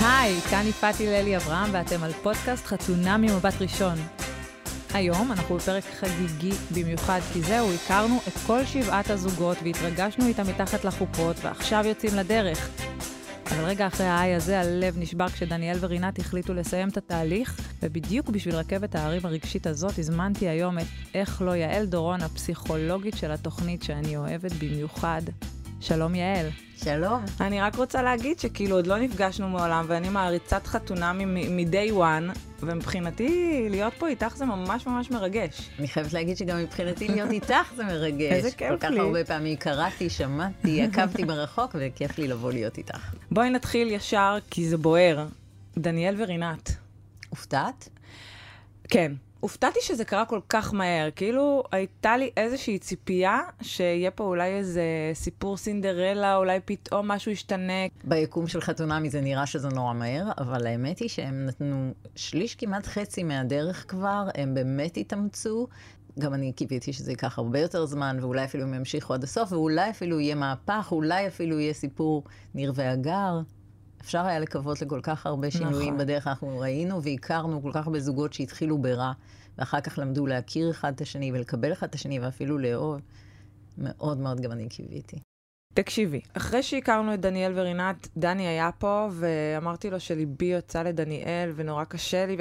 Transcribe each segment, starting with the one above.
היי, כאן יפעת הללי אברהם ואתם על פודקאסט חתונה ממבט ראשון. היום אנחנו בפרק חגיגי במיוחד, כי זהו, הכרנו את כל שבעת הזוגות והתרגשנו איתם מתחת לחופות, ועכשיו יוצאים לדרך. אבל רגע אחרי ההיי הזה הלב נשבר כשדניאל ורינת החליטו לסיים את התהליך, ובדיוק בשביל רכבת ההרים הרגשית הזאת הזמנתי היום את איך לא יעל דורון, הפסיכולוגית של התוכנית שאני אוהבת במיוחד. שלום יעל. שלום. אני רק רוצה להגיד שכאילו עוד לא נפגשנו מעולם, ואני מעריצת חתונה מ-day one, ומבחינתי להיות פה איתך זה ממש ממש מרגש. אני חייבת להגיד שגם מבחינתי להיות איתך זה מרגש. איזה כיף לי. כל כך הרבה פעמים קראתי, שמעתי, עקבתי מרחוק, וכיף לי לבוא להיות איתך. בואי נתחיל ישר, כי זה בוער. דניאל ורינת. הופתעת? כן. הופתעתי שזה קרה כל כך מהר, כאילו הייתה לי איזושהי ציפייה שיהיה פה אולי איזה סיפור סינדרלה, אולי פתאום משהו ישתנה. ביקום של חתונמי זה נראה שזה נורא מהר, אבל האמת היא שהם נתנו שליש כמעט חצי מהדרך כבר, הם באמת התאמצו. גם אני קיוויתי שזה ייקח הרבה יותר זמן, ואולי אפילו הם ימשיכו עד הסוף, ואולי אפילו יהיה מהפך, אולי אפילו יהיה סיפור ניר והגר. אפשר היה לקוות לכל כך הרבה שינויים נכון. בדרך. אנחנו ראינו והכרנו כל כך הרבה זוגות שהתחילו ברע, ואחר כך למדו להכיר אחד את השני ולקבל אחד את השני ואפילו לאהוב. מאוד מאוד גם אני קיוויתי. תקשיבי, אחרי שהכרנו את דניאל ורינת, דני היה פה, ואמרתי לו שליבי יוצא לדניאל, ונורא קשה לי,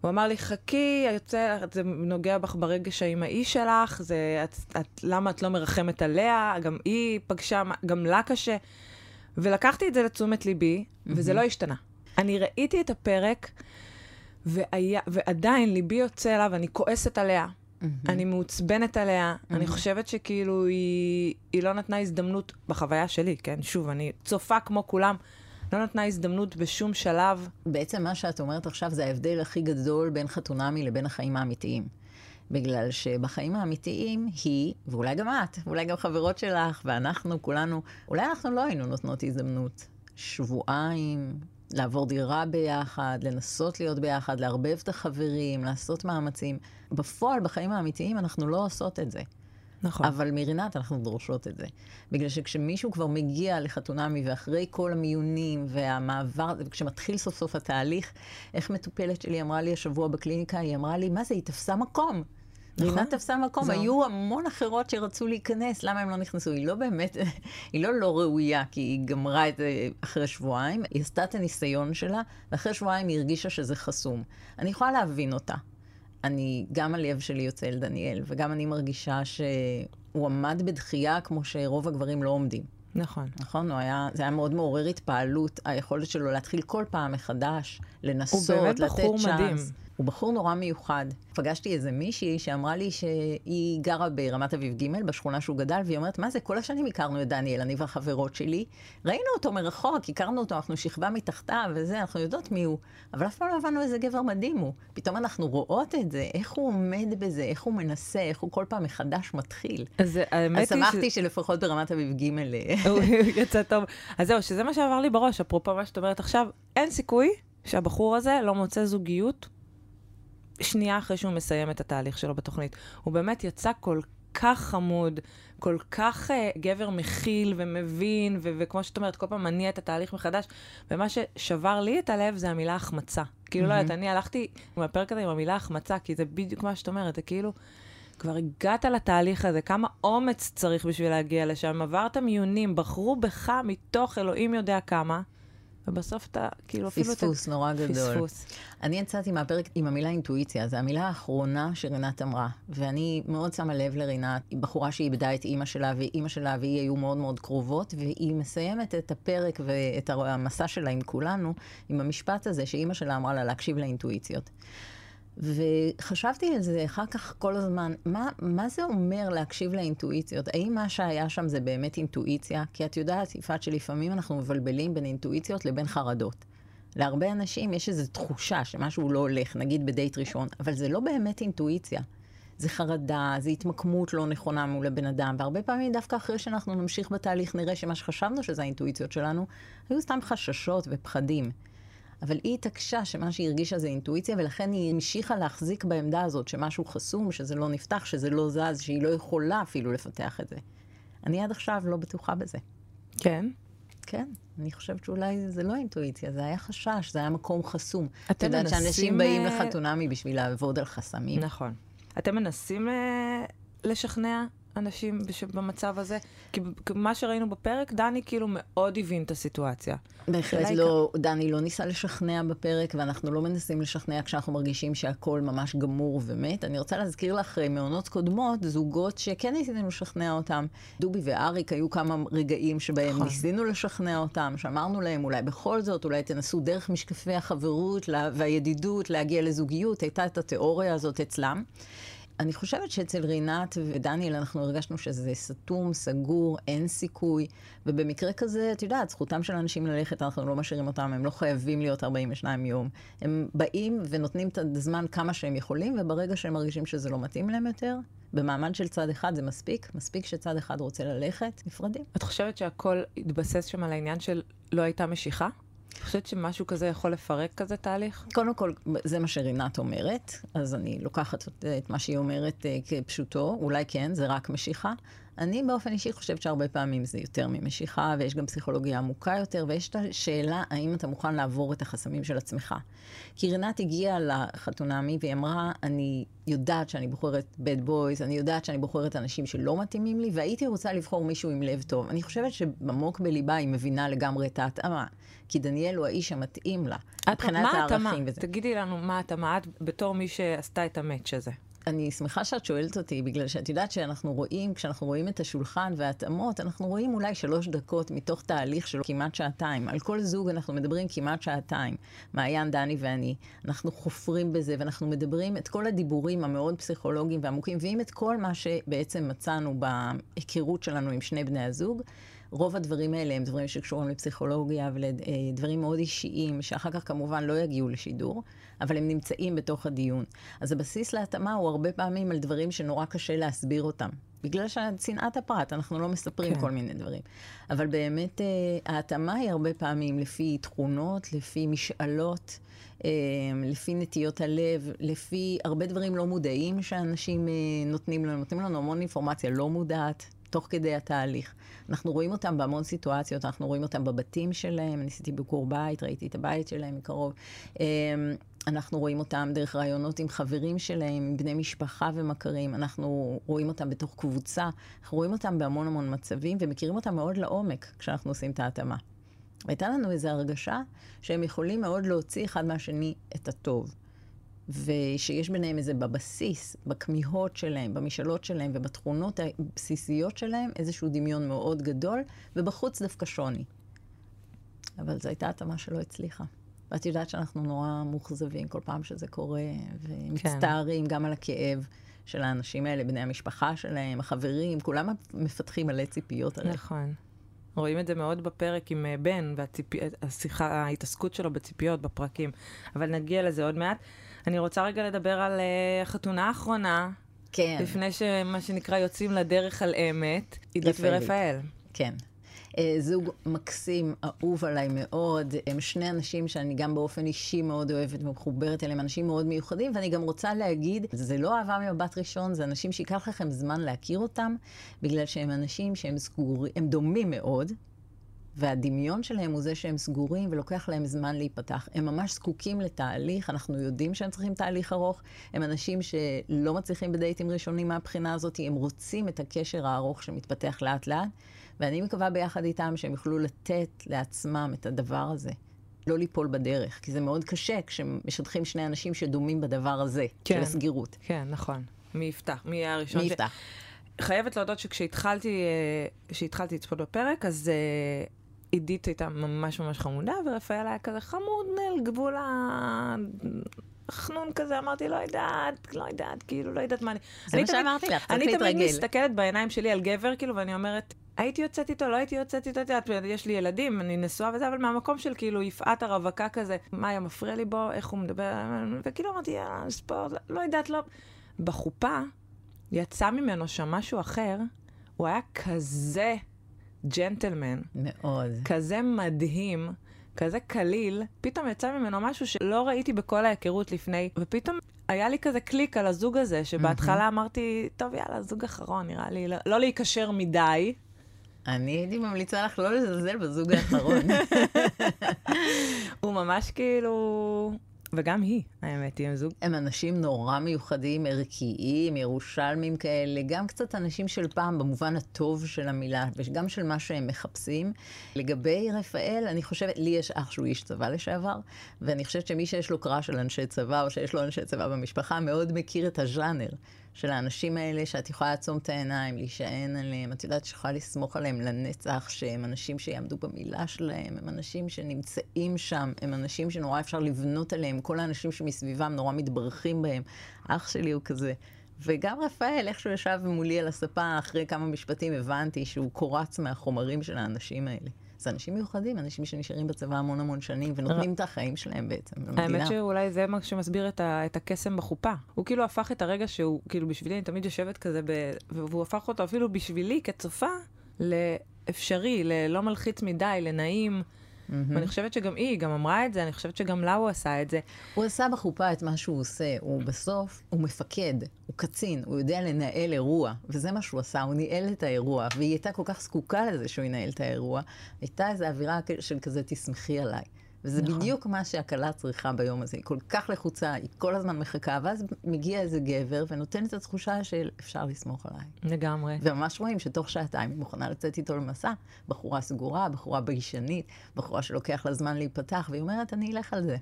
והוא אמר לי, חכי, יוצא, זה נוגע בך ברגש האימהי שלך, זה, את, את, למה את לא מרחמת עליה? גם היא פגשה, גם לה קשה. ולקחתי את זה לתשומת ליבי. וזה לא השתנה. אני ראיתי את הפרק, והיה, ועדיין ליבי יוצא אליו, אני כועסת עליה. Mm-hmm. אני מעוצבנת עליה, mm-hmm. אני חושבת שכאילו היא, היא לא נתנה הזדמנות, בחוויה שלי, כן? שוב, אני צופה כמו כולם, לא נתנה הזדמנות בשום שלב. בעצם מה שאת אומרת עכשיו זה ההבדל הכי גדול בין חתונמי לבין החיים האמיתיים. בגלל שבחיים האמיתיים היא, ואולי גם את, ואולי גם חברות שלך, ואנחנו, כולנו, אולי אנחנו לא היינו נותנות הזדמנות. שבועיים, לעבור דירה ביחד, לנסות להיות ביחד, לערבב את החברים, לעשות מאמצים. בפועל, בחיים האמיתיים, אנחנו לא עושות את זה. נכון. אבל מרינת, אנחנו דורשות את זה. בגלל שכשמישהו כבר מגיע לחתונמי, ואחרי כל המיונים והמעבר, וכשמתחיל סוף סוף התהליך, איך מטופלת שלי אמרה לי השבוע בקליניקה, היא אמרה לי, מה זה, היא תפסה מקום. נכון. רינת תפסה מקום, זו. היו המון אחרות שרצו להיכנס, למה הם לא נכנסו? היא לא באמת, היא לא לא ראויה, כי היא גמרה את זה אחרי שבועיים, היא עשתה את הניסיון שלה, ואחרי שבועיים היא הרגישה שזה חסום. אני יכולה להבין אותה. אני, גם הלב שלי יוצא אל דניאל, וגם אני מרגישה שהוא עמד בדחייה כמו שרוב הגברים לא עומדים. נכון. נכון, הוא היה, זה היה מאוד מעורר התפעלות, היכולת שלו להתחיל כל פעם מחדש, לנסות, לתת צ'אנס. הוא באמת בחור מדהים. הוא בחור נורא מיוחד. פגשתי איזה מישהי שאמרה לי שהיא גרה ברמת אביב ג' בשכונה שהוא גדל, והיא אומרת, מה זה, כל השנים הכרנו את דניאל, אני והחברות שלי. ראינו אותו מרחוק, הכרנו אותו, אנחנו שכבה מתחתיו וזה, אנחנו יודעות מי הוא. אבל אף פעם לא הבנו איזה גבר מדהים הוא. פתאום אנחנו רואות את זה, איך הוא עומד בזה, איך הוא מנסה, איך הוא כל פעם מחדש מתחיל. אז האמת היא ש... אז שמחתי שלפחות ברמת אביב ג' הוא יצא טוב. אז זהו, שזה מה שעבר לי בראש, אפרופו מה שאת אומרת עכשיו, אין סיכוי שהבחור הזה לא מוצא זוגיות שנייה אחרי שהוא מסיים את התהליך שלו בתוכנית. הוא באמת יצא כל כך חמוד, כל כך uh, גבר מכיל ומבין, ו- וכמו שאת אומרת, כל פעם מניע את התהליך מחדש. ומה ששבר לי את הלב זה המילה החמצה. כאילו, mm-hmm. לא יודעת, אני הלכתי עם הפרק הזה עם המילה החמצה, כי זה בדיוק מה שאת אומרת, זה כאילו, כבר הגעת לתהליך הזה, כמה אומץ צריך בשביל להגיע לשם, עברת מיונים, בחרו בך מתוך אלוהים יודע כמה. ובסוף אתה, כאילו אפילו... פספוס נורא גדול. פספוס. אני יצאתי מהפרק עם המילה אינטואיציה, זו המילה האחרונה שרינת אמרה. ואני מאוד שמה לב לרינת, היא בחורה שאיבדה את אימא שלה, ואימא שלה והיא היו מאוד מאוד קרובות, והיא מסיימת את הפרק ואת המסע שלה עם כולנו, עם המשפט הזה שאימא שלה אמרה לה להקשיב לאינטואיציות. וחשבתי על זה אחר כך כל הזמן, מה, מה זה אומר להקשיב לאינטואיציות? האם מה שהיה שם זה באמת אינטואיציה? כי את יודעת, יפעת, שלפעמים אנחנו מבלבלים בין אינטואיציות לבין חרדות. להרבה אנשים יש איזו תחושה שמשהו לא הולך, נגיד בדייט ראשון, אבל זה לא באמת אינטואיציה. זה חרדה, זה התמקמות לא נכונה מול הבן אדם, והרבה פעמים דווקא אחרי שאנחנו נמשיך בתהליך נראה שמה שחשבנו שזה האינטואיציות שלנו, היו סתם חששות ופחדים. אבל היא התעקשה שמה שהיא הרגישה זה אינטואיציה, ולכן היא המשיכה להחזיק בעמדה הזאת שמשהו חסום, שזה לא נפתח, שזה לא זז, שהיא לא יכולה אפילו לפתח את זה. אני עד עכשיו לא בטוחה בזה. כן? כן, אני חושבת שאולי זה לא אינטואיציה, זה היה חשש, זה היה מקום חסום. את אתם יודעת מנסים, שאנשים באים אה, לחתונמי בשביל לעבוד על חסמים. נכון. אתם מנסים אה, לשכנע אנשים. במצב הזה? כי מה שראינו בפרק, דני כאילו מאוד הבין את הסיטואציה. בהחלט לא, דני לא ניסה לשכנע בפרק, ואנחנו לא מנסים לשכנע כשאנחנו מרגישים שהכל ממש גמור ומת. אני רוצה להזכיר לך אה, מעונות קודמות, זוגות שכן ניסינו לשכנע אותם. דובי ואריק היו כמה רגעים שבהם נכון. ניסינו לשכנע אותם, שאמרנו להם, אולי בכל זאת, אולי תנסו דרך משקפי החברות והידידות להגיע לזוגיות, הייתה את התיאוריה הזאת אצלם. אני חושבת שאצל רינת ודניאל אנחנו הרגשנו שזה סתום, סגור, אין סיכוי, ובמקרה כזה, את יודעת, זכותם של אנשים ללכת, אנחנו לא משאירים אותם, הם לא חייבים להיות 42 יום. הם באים ונותנים את הזמן כמה שהם יכולים, וברגע שהם מרגישים שזה לא מתאים להם יותר, במעמד של צד אחד זה מספיק, מספיק שצד אחד רוצה ללכת, נפרדים. את חושבת שהכל התבסס שם על העניין של לא הייתה משיכה? את חושבת שמשהו כזה יכול לפרק כזה תהליך? קודם כל, זה מה שרינת אומרת, אז אני לוקחת את- מה שהיא אומרת אה, כפשוטו, אולי כן, זה רק משיכה. אני באופן אישי חושבת שהרבה פעמים זה יותר ממשיכה, ויש גם פסיכולוגיה עמוקה יותר, ויש את השאלה האם אתה מוכן לעבור את החסמים של עצמך. כי רינת הגיעה לחתונמי והיא אמרה, אני יודעת שאני בוחרת bad boys, אני יודעת שאני בוחרת אנשים שלא מתאימים לי, והייתי רוצה לבחור מישהו עם לב טוב. אני חושבת שעמוק בליבה היא מבינה לגמרי את ההתאמה, כי דניאל הוא האיש המתאים לה, מבחינת? הערכים וזה. תגידי לנו מה ההתאמה, את בתור מי שעשתה את המאץ' הזה. אני שמחה שאת שואלת אותי, בגלל שאת יודעת שאנחנו רואים, כשאנחנו רואים את השולחן וההתאמות, אנחנו רואים אולי שלוש דקות מתוך תהליך של כמעט שעתיים. על כל זוג אנחנו מדברים כמעט שעתיים. מעיין, דני ואני. אנחנו חופרים בזה, ואנחנו מדברים את כל הדיבורים המאוד פסיכולוגיים ועמוקים, ואם את כל מה שבעצם מצאנו בהיכרות שלנו עם שני בני הזוג, רוב הדברים האלה הם דברים שקשורים לפסיכולוגיה ולדברים מאוד אישיים, שאחר כך כמובן לא יגיעו לשידור, אבל הם נמצאים בתוך הדיון. אז הבסיס להתאמה הוא הרבה פעמים על דברים שנורא קשה להסביר אותם. בגלל שצנעת הפרט, אנחנו לא מספרים כן. כל מיני דברים. אבל באמת אה, ההתאמה היא הרבה פעמים לפי תכונות, לפי משאלות, אה, לפי נטיות הלב, לפי הרבה דברים לא מודעים שאנשים אה, נותנים לנו. נותנים לנו המון אינפורמציה לא מודעת. תוך כדי התהליך. אנחנו רואים אותם בהמון סיטואציות, אנחנו רואים אותם בבתים שלהם, אני עשיתי ביקור בית, ראיתי את הבית שלהם מקרוב. אמ, אנחנו רואים אותם דרך רעיונות עם חברים שלהם, עם בני משפחה ומכרים, אנחנו רואים אותם בתוך קבוצה, אנחנו רואים אותם בהמון המון מצבים ומכירים אותם מאוד לעומק כשאנחנו עושים את ההתאמה. הייתה לנו איזו הרגשה שהם יכולים מאוד להוציא אחד מהשני את הטוב. ושיש ביניהם איזה בבסיס, בכמיהות שלהם, במשאלות שלהם ובתכונות הבסיסיות שלהם, איזשהו דמיון מאוד גדול, ובחוץ דווקא שוני. אבל זו הייתה התאמה שלא הצליחה. ואת יודעת שאנחנו נורא מאוכזבים כל פעם שזה קורה, ומצטערים גם על הכאב של האנשים האלה, בני המשפחה שלהם, החברים, כולם מפתחים מלא ציפיות הרי. נכון. רואים את זה מאוד בפרק עם אה, בן, והשיחה, ההתעסקות שלו בציפיות, בפרקים. אבל נגיע לזה עוד מעט. אני רוצה רגע לדבר על אה, החתונה האחרונה, כן, לפני שמה שנקרא יוצאים לדרך על אמת, עידית. ורפאל. כן. אה, זוג מקסים, אהוב עליי מאוד. הם שני אנשים שאני גם באופן אישי מאוד אוהבת ומחוברת אליהם, אנשים מאוד מיוחדים, ואני גם רוצה להגיד, זה לא אהבה ממבט ראשון, זה אנשים שייקח לכם זמן להכיר אותם, בגלל שהם אנשים שהם סגורים, הם דומים מאוד. והדמיון שלהם הוא זה שהם סגורים ולוקח להם זמן להיפתח. הם ממש זקוקים לתהליך, אנחנו יודעים שהם צריכים תהליך ארוך. הם אנשים שלא מצליחים בדייטים ראשונים מהבחינה הזאת, הם רוצים את הקשר הארוך שמתפתח לאט לאט, ואני מקווה ביחד איתם שהם יוכלו לתת לעצמם את הדבר הזה. לא ליפול בדרך, כי זה מאוד קשה כשמשדכים שני אנשים שדומים בדבר הזה, כן. של הסגירות. כן, נכון. מי יפתח? מי יהיה הראשון? מי ש- יפתח? חייבת להודות שכשהתחלתי אה, כשהתחלתי לצפות בפרק, אז אה, עידית הייתה ממש ממש חמודה, ורפאל היה כזה חמוד על גבול החנון כזה, אמרתי, לא יודעת, לא יודעת, כאילו, לא יודעת מה אני... זה מה תמיד- שאמרתי לך, צריך אני תמיד להתרגל. מסתכלת בעיניים שלי על גבר, כאילו, ואני אומרת, הייתי יוצאת איתו, לא הייתי יוצאת איתו, את יודעת, יש לי ילדים, אני נשואה וזה, אבל מהמקום של כאילו יפעת הרווקה כזה, מה היה מפריע לי בו, איך הוא מדבר, וכאילו אמרתי, יאללה, ספורט, לא יודעת, לא... בחופה יצא ממנו שם משהו אחר, הוא היה כזה ג'נטלמן, מאוד. כזה מדהים, כזה קליל, פתאום יצא ממנו משהו שלא ראיתי בכל ההיכרות לפני, ופתאום היה לי כזה קליק על הזוג הזה, שבהתחלה אמרתי, טוב, יאללה, זוג אחרון, נראה לי, לא, לא להיקשר מדי, אני הייתי ממליצה לך לא לזלזל בזוג האחרון. הוא ממש כאילו... וגם היא, האמת היא, זוג. הם אנשים נורא מיוחדים, ערכיים, ירושלמים כאלה, גם קצת אנשים של פעם, במובן הטוב של המילה, וגם של מה שהם מחפשים. לגבי רפאל, אני חושבת, לי יש אח שהוא איש צבא לשעבר, ואני חושבת שמי שיש לו קרא של אנשי צבא, או שיש לו אנשי צבא במשפחה, מאוד מכיר את הז'אנר. של האנשים האלה שאת יכולה לעצום את העיניים, להישען עליהם, את יודעת שיכולה לסמוך עליהם לנצח, שהם אנשים שיעמדו במילה שלהם, הם אנשים שנמצאים שם, הם אנשים שנורא אפשר לבנות עליהם, כל האנשים שמסביבם נורא מתברכים בהם. אח שלי הוא כזה. וגם רפאל, איך שהוא ישב מולי על הספה, אחרי כמה משפטים הבנתי שהוא קורץ מהחומרים של האנשים האלה. זה אנשים מיוחדים, אנשים שנשארים בצבא המון המון שנים ונותנים את החיים שלהם בעצם למדינה. האמת שאולי זה מה שמסביר את, ה, את הקסם בחופה. הוא כאילו הפך את הרגע שהוא, כאילו בשבילי, אני תמיד יושבת כזה, ב, והוא הפך אותו אפילו בשבילי כצופה לאפשרי, ללא מלחיץ מדי, לנעים. Mm-hmm. ואני חושבת שגם היא, היא גם אמרה את זה, אני חושבת שגם לה הוא עשה את זה. הוא עשה בחופה את מה שהוא עושה. הוא בסוף, הוא מפקד, הוא קצין, הוא יודע לנהל אירוע, וזה מה שהוא עשה, הוא ניהל את האירוע, והיא הייתה כל כך זקוקה לזה שהוא ינהל את האירוע. הייתה איזו אווירה של כזה, תסמכי עליי. וזה נכון. בדיוק מה שהכלה צריכה ביום הזה. היא כל כך לחוצה, היא כל הזמן מחכה, ואז מגיע איזה גבר ונותן את התחושה של אפשר לסמוך עליי. לגמרי. וממש רואים שתוך שעתיים היא מוכנה לצאת איתו למסע. בחורה סגורה, בחורה ביישנית, בחורה שלוקח לה זמן להיפתח, והיא אומרת, אני אלך על זה.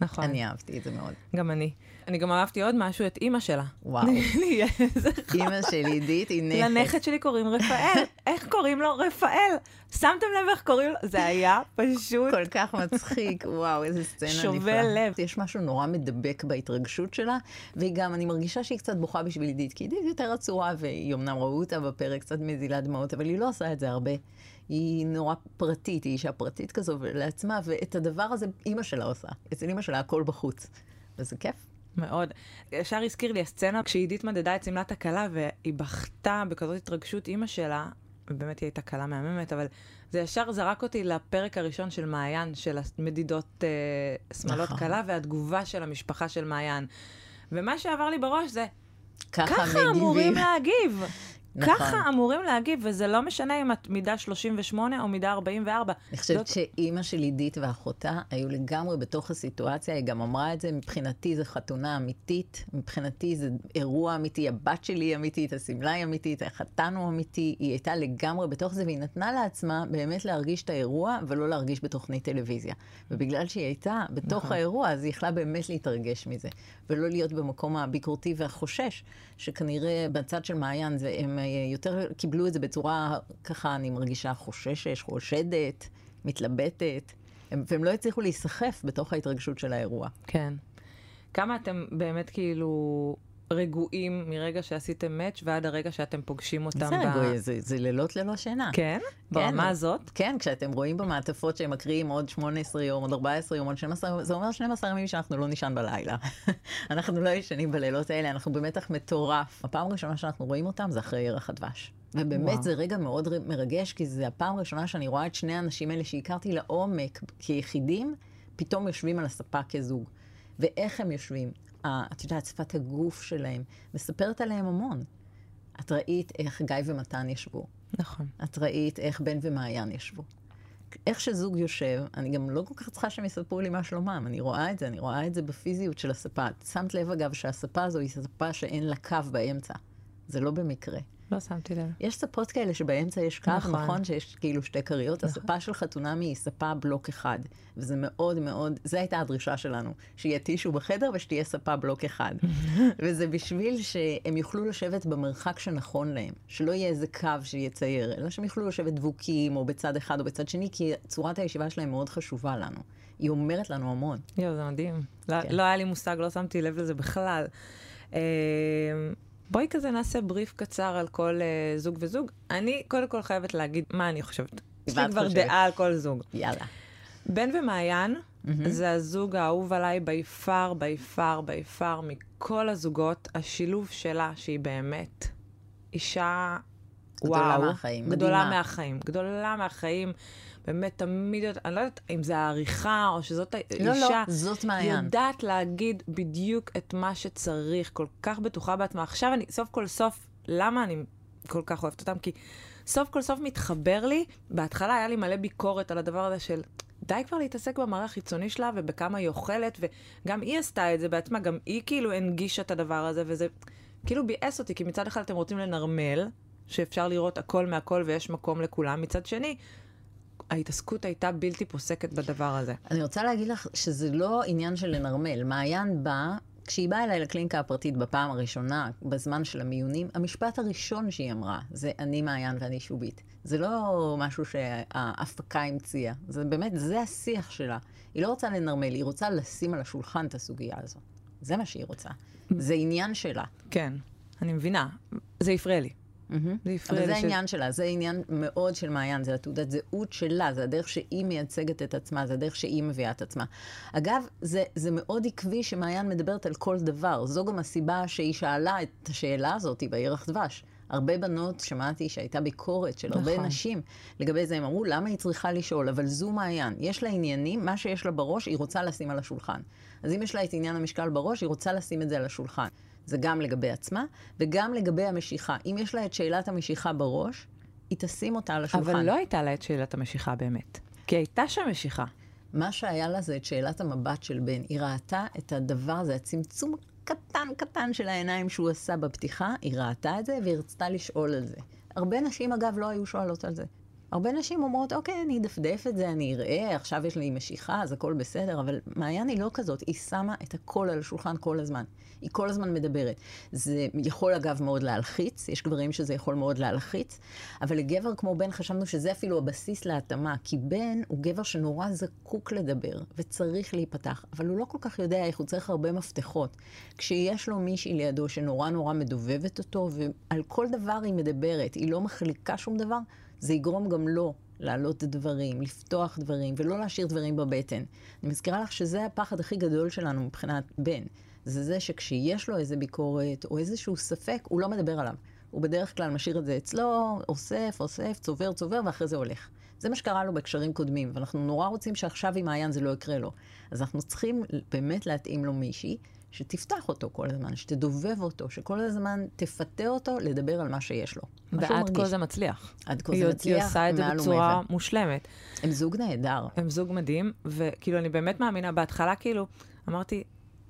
נכון. אני אהבתי את זה מאוד. גם אני. אני גם אהבתי עוד משהו, את אימא שלה. וואו. אימא שלי, עידית, היא נכד. לנכד שלי קוראים רפאל. איך קוראים לו? רפאל. שמתם לב איך קוראים לו? זה היה פשוט... כל כך מצחיק, וואו, איזה סצנה נפלאה. שובה לב. יש משהו נורא מדבק בהתרגשות שלה, והיא גם, אני מרגישה שהיא קצת בוכה בשביל עידית, כי עידית יותר עצורה, והיא אמנם ראו אותה בפרק קצת מזילה דמעות, אבל היא לא עושה את זה הרבה. היא נורא פרטית, היא אישה פרטית כזו לעצמה, ואת הדבר הזה אימא שלה עושה. אצל אימא שלה הכל בחוץ. וזה כיף. מאוד. ישר הזכיר לי הסצנה כשעידית מדדה את שמלת הכלה והיא בכתה בכזאת התרגשות אימא שלה, ובאמת היא הייתה כלה מהממת, אבל זה ישר זרק אותי לפרק הראשון של מעיין, של המדידות אה, שמאלות נכון. כלה והתגובה של המשפחה של מעיין. ומה שעבר לי בראש זה, ככה, ככה אמורים להגיב. נכון. ככה אמורים להגיב, וזה לא משנה אם את מידה 38 או מידה 44. אני חושבת זאת... שאימא של עידית ואחותה היו לגמרי בתוך הסיטואציה, היא גם אמרה את זה, מבחינתי זו חתונה אמיתית, מבחינתי זה אירוע אמיתי, הבת שלי היא אמיתית, השמלה היא אמיתית, החתן הוא אמיתי, היא הייתה לגמרי בתוך זה, והיא נתנה לעצמה באמת להרגיש את האירוע, ולא להרגיש בתוכנית טלוויזיה. ובגלל שהיא הייתה בתוך נכון. האירוע, אז היא יכלה באמת להתרגש מזה, ולא להיות במקום הביקורתי והחושש, שכנראה בצד של מעיין, הם יותר קיבלו את זה בצורה, ככה אני מרגישה חוששת, חושדת, מתלבטת, הם, והם לא הצליחו להיסחף בתוך ההתרגשות של האירוע. כן. כמה אתם באמת כאילו רגועים מרגע שעשיתם מאץ' ועד הרגע שאתם פוגשים אותם. זה רגוע, ב... זה, זה לילות ללא שינה. כן? ברמה כן, הזאת? כן, כשאתם רואים במעטפות שהם מקריאים עוד 18 יום, עוד 14 יום, עוד 12, זה אומר 12 ימים שאנחנו לא נישן בלילה. אנחנו לא ישנים בלילות האלה, אנחנו במתח מטורף. הפעם הראשונה שאנחנו רואים אותם זה אחרי ירח הדבש. ובאמת וואו. זה רגע מאוד מרגש, כי זה הפעם הראשונה שאני רואה את שני האנשים האלה שהכרתי לעומק כיחידים, פתאום יושבים על הספה כזוג. ואיך הם יושבים? את יודעת, שפת הגוף שלהם, מספרת עליהם המון. את ראית איך גיא ומתן ישבו. נכון. את ראית איך בן ומעיין ישבו. איך שזוג יושב, אני גם לא כל כך צריכה שהם יספרו לי מה שלומם, אני רואה את זה, אני רואה את זה בפיזיות של הספה. שמת לב אגב שהספה הזו היא ספה שאין לה קו באמצע. זה לא במקרה. לא שמתי לב. יש ספות כאלה שבאמצע יש קו, נכון, נכון שיש כאילו שתי כריות. נכון. הספה של חתונמי היא ספה בלוק אחד, וזה מאוד מאוד, זו הייתה הדרישה שלנו, שיהיה טישו בחדר ושתהיה ספה בלוק אחד. וזה בשביל שהם יוכלו לשבת במרחק שנכון להם, שלא יהיה איזה קו שיצייר, אלא שהם יוכלו לשבת דבוקים, או בצד אחד או בצד שני, כי צורת הישיבה שלהם מאוד חשובה לנו. היא אומרת לנו המון. יואו, זה מדהים. לא, כן. לא, לא היה לי מושג, לא שמתי לב לזה בכלל. בואי כזה נעשה בריף קצר על כל uh, זוג וזוג. אני קודם כל חייבת להגיד מה אני חושבת. יש לי כבר דעה על כל זוג. יאללה. בן ומעיין mm-hmm. זה הזוג האהוב עליי בי פאר, בי פאר, בי פאר מכל הזוגות. השילוב שלה, שהיא באמת אישה, גדולה וואו, מהחיים, גדולה מדהימה. מהחיים, גדולה מהחיים. באמת תמיד, אני לא יודעת אם זה העריכה או שזאת לא, האישה. לא, לא, זאת מעיין. יודעת להגיד בדיוק את מה שצריך, כל כך בטוחה בעצמה. עכשיו אני, סוף כל סוף, למה אני כל כך אוהבת אותם? כי סוף כל סוף מתחבר לי. בהתחלה היה לי מלא ביקורת על הדבר הזה של... די כבר להתעסק במראה החיצוני שלה ובכמה היא אוכלת, וגם היא עשתה את זה בעצמה, גם היא כאילו הנגישה את הדבר הזה, וזה כאילו ביאס אותי, כי מצד אחד אתם רוצים לנרמל, שאפשר לראות הכל מהכל ויש מקום לכולם, מצד שני, ההתעסקות הייתה בלתי פוסקת בדבר הזה. אני רוצה להגיד לך שזה לא עניין של לנרמל. מעיין באה, כשהיא באה אליי לקליניקה הפרטית בפעם הראשונה, בזמן של המיונים, המשפט הראשון שהיא אמרה זה אני מעיין ואני שובית. זה לא משהו שההפקה המציאה, זה באמת, זה השיח שלה. היא לא רוצה לנרמל, היא רוצה לשים על השולחן את הסוגיה הזו. זה מה שהיא רוצה. זה עניין שלה. כן, אני מבינה. זה הפריע לי. זה הפריע אבל זה העניין שלה, זה עניין מאוד של מעיין, זה התעודת זהות שלה, זה הדרך שהיא מייצגת את עצמה, זה הדרך שהיא מביאה את עצמה. אגב, זה, זה מאוד עקבי שמעיין מדברת על כל דבר. זו גם הסיבה שהיא שאלה את השאלה הזאת בירח דבש. הרבה בנות, שמעתי שהייתה ביקורת של הרבה נכון. נשים לגבי זה, הם אמרו, למה היא צריכה לשאול? אבל זו מעיין. יש לה עניינים, מה שיש לה בראש, היא רוצה לשים על השולחן. אז אם יש לה את עניין המשקל בראש, היא רוצה לשים את זה על השולחן. זה גם לגבי עצמה, וגם לגבי המשיכה. אם יש לה את שאלת המשיכה בראש, היא תשים אותה על השולחן. אבל לא הייתה לה את שאלת המשיכה באמת. כי הייתה שם משיכה. מה שהיה לה זה את שאלת המבט של בן. היא ראתה את הדבר הזה, הצמצום קטן קטן של העיניים שהוא עשה בפתיחה, היא ראתה את זה והיא רצתה לשאול על זה. הרבה נשים, אגב, לא היו שואלות על זה. הרבה נשים אומרות, אוקיי, אני אדפדף את זה, אני אראה, עכשיו יש לי משיכה, אז הכל בסדר, אבל מעיין היא לא כזאת, היא שמה את הכל על השולחן כל הזמן. היא כל הזמן מדברת. זה יכול אגב מאוד להלחיץ, יש גברים שזה יכול מאוד להלחיץ, אבל לגבר כמו בן חשבנו שזה אפילו הבסיס להתאמה, כי בן הוא גבר שנורא זקוק לדבר, וצריך להיפתח, אבל הוא לא כל כך יודע איך, הוא צריך הרבה מפתחות. כשיש לו מישהי לידו שנורא נורא מדובבת אותו, ועל כל דבר היא מדברת, היא לא מחליקה שום דבר, זה יגרום גם לו להעלות דברים, לפתוח דברים, ולא להשאיר דברים בבטן. אני מזכירה לך שזה הפחד הכי גדול שלנו מבחינת בן. זה זה שכשיש לו איזה ביקורת או איזשהו ספק, הוא לא מדבר עליו. הוא בדרך כלל משאיר את זה אצלו, אוסף, אוסף, צובר, צובר, ואחרי זה הולך. זה מה שקרה לו בהקשרים קודמים, ואנחנו נורא רוצים שעכשיו עם מעיין זה לא יקרה לו. אז אנחנו צריכים באמת להתאים לו מישהי שתפתח אותו כל הזמן, שתדובב אותו, שכל הזמן תפתה אותו לדבר על מה שיש לו. ועד כה זה מצליח. עד כה זה מצליח, היא עושה את זה בצורה מושלמת. הם זוג נהדר. הם זוג מדהים, וכאילו, אני באמת מאמינה, בהתחלה כאילו, אמרתי,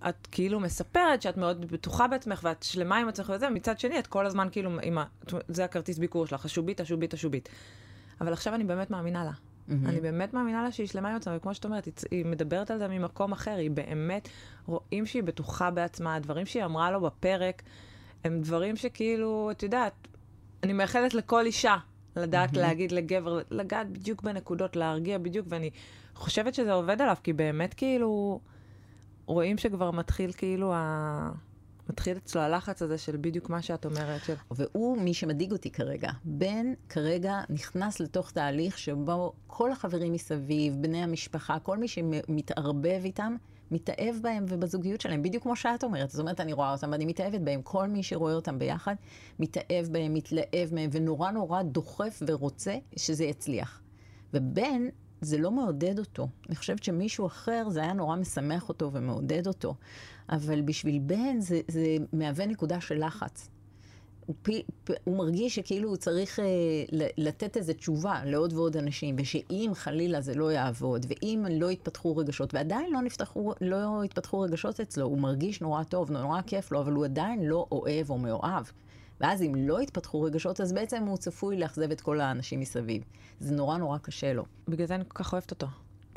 את כאילו מספרת שאת מאוד בטוחה בעצמך ואת שלמה עם עצמך וזה, מצד שני את כל הזמן כאילו, עם ה... זה הכרטיס ביקור שלך, השובית, השובית, השובית. אבל עכשיו אני באמת מאמינה לה. Mm-hmm. אני באמת מאמינה לה שהיא שלמה עם עצמה, וכמו שאת אומרת, היא, מדברת על זה ממקום אחר, היא באמת, רואים שהיא בטוחה בעצמה, הדברים שהיא אמרה לו בפרק, הם דברים שכאילו, את יודעת, אני מאחלת לכל אישה לדעת mm-hmm. להגיד לגבר, לגעת בדיוק בנקודות, להרגיע בדיוק, ואני חושבת שזה עובד עליו, כי באמת כאילו... רואים שכבר מתחיל כאילו ה... מתחיל אצלו הלחץ הזה של בדיוק מה שאת אומרת. של... והוא מי שמדאיג אותי כרגע. בן כרגע נכנס לתוך תהליך שבו כל החברים מסביב, בני המשפחה, כל מי שמתערבב איתם, מתאהב בהם ובזוגיות שלהם, בדיוק כמו שאת אומרת. זאת אומרת, אני רואה אותם ואני מתאהבת בהם. כל מי שרואה אותם ביחד, מתאהב בהם, מתלהב מהם, ונורא נורא דוחף ורוצה שזה יצליח. ובן זה לא מעודד אותו. אני חושבת שמישהו אחר, זה היה נורא משמח אותו ומעודד אותו. אבל בשביל בן זה, זה מהווה נקודה של לחץ. הוא, פי, פ, הוא מרגיש שכאילו הוא צריך אה, לתת איזו תשובה לעוד ועוד אנשים, ושאם חלילה זה לא יעבוד, ואם לא יתפתחו רגשות, ועדיין לא, נפתחו, לא יתפתחו רגשות אצלו, הוא מרגיש נורא טוב, נורא כיף לו, אבל הוא עדיין לא אוהב או מאוהב. ואז אם לא יתפתחו רגשות, אז בעצם הוא צפוי לאכזב את כל האנשים מסביב. זה נורא נורא קשה לו. בגלל זה אני כל כך אוהבת אותו.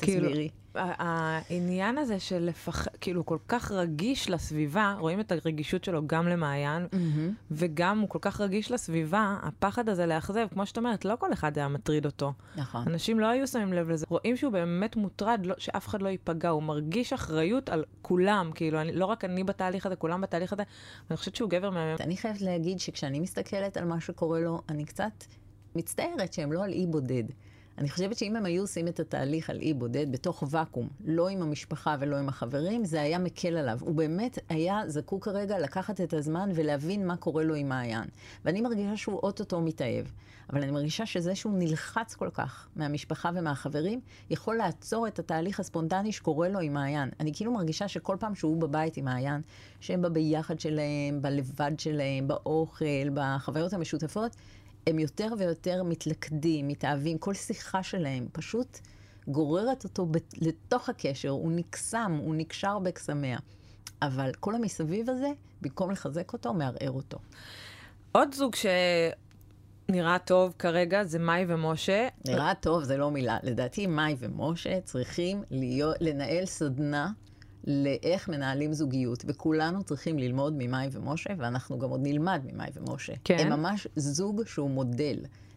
תסבירי. כאילו, העניין הזה של לפח... כאילו, כל כך רגיש לסביבה, רואים את הרגישות שלו גם למעיין, mm-hmm. וגם הוא כל כך רגיש לסביבה, הפחד הזה לאכזב, כמו שאת אומרת, לא כל אחד היה מטריד אותו. נכון. אנשים לא היו שמים לב לזה. רואים שהוא באמת מוטרד, לא, שאף אחד לא ייפגע, הוא מרגיש אחריות על כולם, כאילו, אני, לא רק אני בתהליך הזה, כולם בתהליך הזה, ואני חושבת שהוא גבר מהמם. אני חייבת להגיד שכשאני מסתכלת על מה שקורה לו, אני קצת מצטערת שהם לא על אי בודד. אני חושבת שאם הם היו עושים את התהליך על אי בודד בתוך ואקום, לא עם המשפחה ולא עם החברים, זה היה מקל עליו. הוא באמת היה זקוק כרגע לקחת את הזמן ולהבין מה קורה לו עם מעיין. ואני מרגישה שהוא אוטוטו מתאהב. אבל אני מרגישה שזה שהוא נלחץ כל כך מהמשפחה ומהחברים, יכול לעצור את התהליך הספונטני שקורה לו עם מעיין. אני כאילו מרגישה שכל פעם שהוא בבית עם מעיין, שהם בביחד שלהם, בלבד שלהם, באוכל, בחוויות המשותפות, הם יותר ויותר מתלכדים, מתאהבים, כל שיחה שלהם פשוט גוררת אותו לתוך הקשר, הוא נקסם, הוא נקשר בקסמיה. אבל כל המסביב הזה, במקום לחזק אותו, מערער אותו. עוד זוג שנראה טוב כרגע זה מאי ומשה. נראה טוב, זה לא מילה. לדעתי, מאי ומשה צריכים להיות, לנהל סדנה לאיך מנהלים זוגיות, וכולנו צריכים ללמוד ממאי ומשה, ואנחנו גם עוד נלמד ממאי ומשה. כן. הם ממש זוג שהוא מודל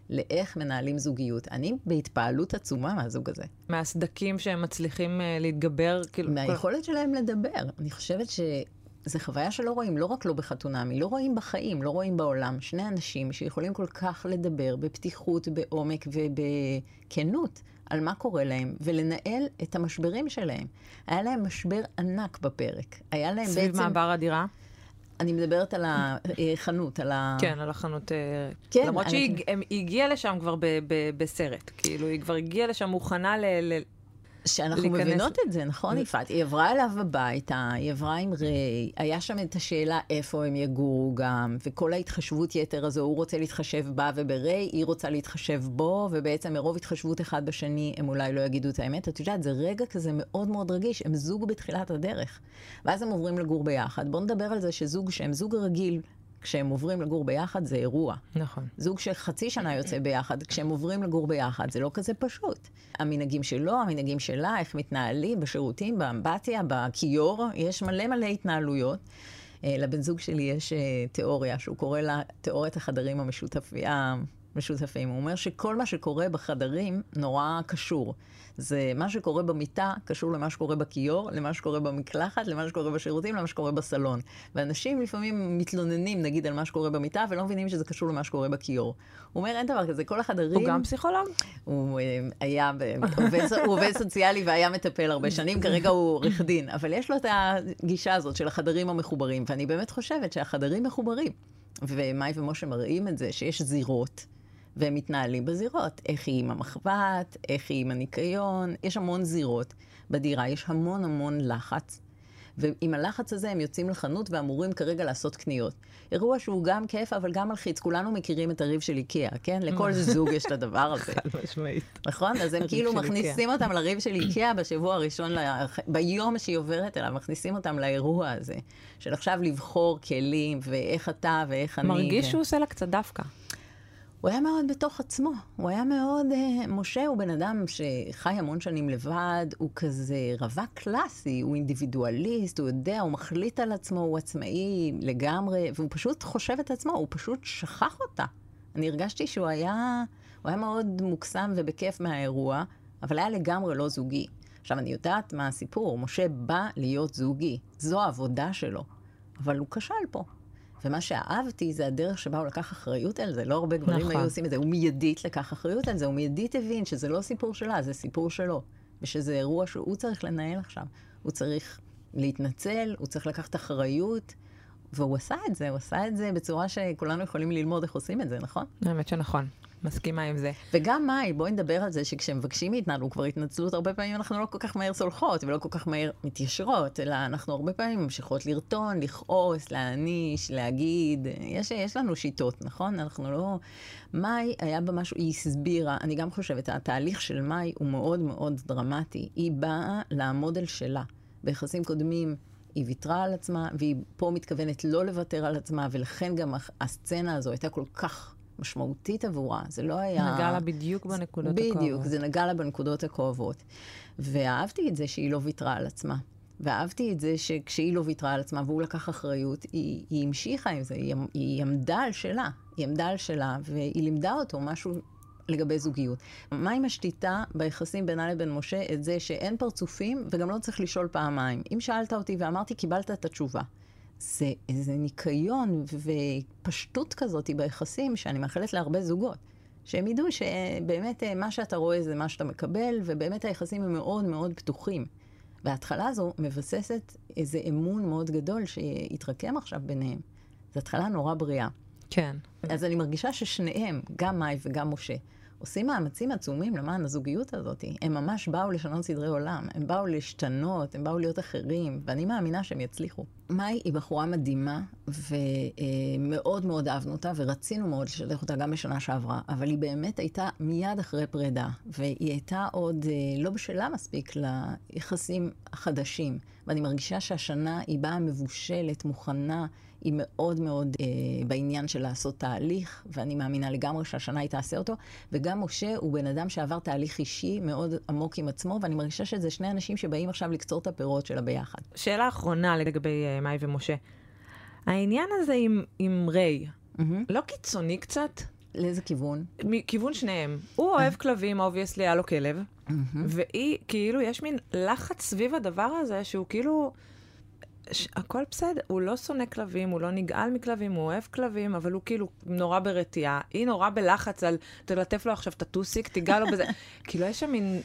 לאיך מנהלים זוגיות. אני בהתפעלות עצומה מהזוג הזה. מהסדקים שהם מצליחים uh, להתגבר, כאילו... כל- מהיכולת שלהם לדבר. אני חושבת שזו חוויה שלא רואים, לא רק לא בחתונמי, לא רואים בחיים, לא רואים בעולם. שני אנשים שיכולים כל כך לדבר בפתיחות, בעומק ובכנות על מה קורה להם, ולנהל את המשברים שלהם. היה להם משבר ענק בפרק. היה להם סביב בעצם... מעבר הדירה. אני מדברת על החנות, על ה... כן, על החנות... אה, כן, למרות על שהיא הגיעה לשם כבר ב- ב- בסרט. כאילו, היא כבר הגיעה לשם מוכנה ל... ל- שאנחנו להיכנס- מבינות את זה, נכון, יפעת? היא עברה אליו הביתה, היא עברה עם ריי, היה שם את השאלה איפה הם יגורו גם, וכל ההתחשבות יתר הזו, הוא רוצה להתחשב בה ובריי, היא רוצה להתחשב בו, ובעצם מרוב התחשבות אחד בשני, הם אולי לא יגידו את האמת. את יודעת, זה רגע כזה מאוד מאוד רגיש, הם זוג בתחילת הדרך. ואז הם עוברים לגור ביחד. בואו נדבר על זה שזוג שהם זוג רגיל, כשהם עוברים לגור ביחד זה אירוע. נכון. זוג שחצי שנה יוצא ביחד, כשהם עוברים לגור ביחד, זה לא כזה פשוט. המנהגים שלו, המנהגים שלה, איך מתנהלים בשירותים, באמבטיה, בכיור, יש מלא מלא התנהלויות. אה, לבן זוג שלי יש אה, תיאוריה, שהוא קורא לה תיאוריית החדרים המשותפים. המשותפים. הוא אומר שכל מה שקורה בחדרים נורא קשור. זה מה שקורה במיטה קשור למה שקורה בכיור, למה שקורה במקלחת, למה שקורה בשירותים, למה שקורה בסלון. ואנשים לפעמים מתלוננים, נגיד, על מה שקורה במיטה, ולא מבינים שזה קשור למה שקורה בכיור. הוא אומר, אין דבר כזה, כל החדרים... הוא גם פסיכולוג? הוא אה, היה, עובד, הוא עובד סוציאלי והיה מטפל הרבה שנים, כרגע הוא עורך דין, אבל יש לו את הגישה הזאת של החדרים המחוברים, ואני באמת חושבת שהחדרים מחוברים. ומאי ומשה מראים את זה, שיש זירות, והם מתנהלים בזירות. איך היא עם המחבת, איך היא עם הניקיון, יש המון זירות. בדירה יש המון המון לחץ. ועם הלחץ הזה הם יוצאים לחנות ואמורים כרגע לעשות קניות. אירוע שהוא גם כיף, אבל גם מלחיץ. כולנו מכירים את הריב של איקאה, כן? לכל זוג יש את הדבר הזה. חד משמעית. נכון? אז הם כאילו מכניסים אותם לריב של איקאה בשבוע הראשון, ל- ביום שהיא עוברת אליו, מכניסים אותם לאירוע הזה, של עכשיו לבחור כלים, ואיך אתה ואיך אני. מרגיש ו... שהוא עושה לה קצת דווקא. הוא היה מאוד בתוך עצמו, הוא היה מאוד... אה, משה הוא בן אדם שחי המון שנים לבד, הוא כזה רווק קלאסי, הוא אינדיבידואליסט, הוא יודע, הוא מחליט על עצמו, הוא עצמאי לגמרי, והוא פשוט חושב את עצמו, הוא פשוט שכח אותה. אני הרגשתי שהוא היה, הוא היה מאוד מוקסם ובכיף מהאירוע, אבל היה לגמרי לא זוגי. עכשיו, אני יודעת מה הסיפור, משה בא להיות זוגי, זו העבודה שלו, אבל הוא כשל פה. ומה שאהבתי זה הדרך שבה הוא לקח אחריות על זה. לא הרבה גברים נכון. היו עושים את זה. הוא מיידית לקח אחריות על זה, הוא מיידית הבין שזה לא סיפור שלה, זה סיפור שלו. ושזה אירוע שהוא צריך לנהל עכשיו. הוא צריך להתנצל, הוא צריך לקחת אחריות, והוא עשה את זה, הוא עשה את זה בצורה שכולנו יכולים ללמוד איך עושים את זה, נכון? האמת שנכון. מסכימה עם זה. וגם מאי, בואי נדבר על זה שכשמבקשים מאיתנו כבר התנצלות, הרבה פעמים אנחנו לא כל כך מהר סולחות ולא כל כך מהר מתיישרות, אלא אנחנו הרבה פעמים ממשיכות לרטון, לכעוס, להעניש, להגיד, יש, יש לנו שיטות, נכון? אנחנו לא... מאי היה בה משהו, היא הסבירה, אני גם חושבת, התהליך של מאי הוא מאוד מאוד דרמטי. היא באה לעמוד על שלה. ביחסים קודמים היא ויתרה על עצמה, והיא פה מתכוונת לא לוותר על עצמה, ולכן גם הסצנה הזו הייתה כל כך משמעותית עבורה. זה לא היה... נגע לה בדיוק בנקודות הכואבות. בדיוק, זה נגע לה בנקודות הכואבות. ואהבתי את זה שהיא לא ויתרה על עצמה. ואהבתי את זה שכשהיא לא ויתרה על עצמה והוא לקח אחריות, היא, היא המשיכה עם זה, היא, היא עמדה על שלה. היא עמדה על שלה, והיא לימדה אותו משהו לגבי זוגיות. מה עם השתיתה ביחסים בינה לבין משה? את זה שאין פרצופים וגם לא צריך לשאול פעמיים. אם שאלת אותי ואמרתי, קיבלת את התשובה. זה איזה ניקיון ופשטות כזאת ביחסים שאני מאחלת להרבה זוגות. שהם ידעו שבאמת אה, מה שאתה רואה זה מה שאתה מקבל, ובאמת היחסים הם מאוד מאוד פתוחים. וההתחלה הזו מבססת איזה אמון מאוד גדול שהתרקם עכשיו ביניהם. זו התחלה נורא בריאה. כן. אז אני מרגישה ששניהם, גם מאי וגם משה, עושים מאמצים עצומים למען הזוגיות הזאת. הם ממש באו לשנות סדרי עולם, הם באו להשתנות, הם באו להיות אחרים, ואני מאמינה שהם יצליחו. מאי היא בחורה מדהימה, ומאוד מאוד אהבנו אותה, ורצינו מאוד לשתף אותה גם בשנה שעברה, אבל היא באמת הייתה מיד אחרי פרידה, והיא הייתה עוד אה, לא בשלה מספיק ליחסים החדשים. ואני מרגישה שהשנה היא באה מבושלת, מוכנה, היא מאוד מאוד אה, בעניין של לעשות תהליך, ואני מאמינה לגמרי שהשנה היא תעשה אותו. וגם משה הוא בן אדם שעבר תהליך אישי מאוד עמוק עם עצמו, ואני מרגישה שזה שני אנשים שבאים עכשיו לקצור את הפירות שלה ביחד. שאלה אחרונה לגבי uh, מאי ומשה. העניין הזה עם, עם ריי, mm-hmm. לא קיצוני קצת? לאיזה כיוון? מכיוון שניהם. הוא אוהב כלבים, obviously היה לו כלב. והיא, כאילו, יש מין לחץ סביב הדבר הזה, שהוא כאילו... הכל בסדר, הוא לא שונא כלבים, הוא לא נגעל מכלבים, הוא אוהב כלבים, אבל הוא כאילו נורא ברתיעה. היא נורא בלחץ על, תלטף לו עכשיו את הטוסיק, תיגע לו בזה. כאילו, יש שם מין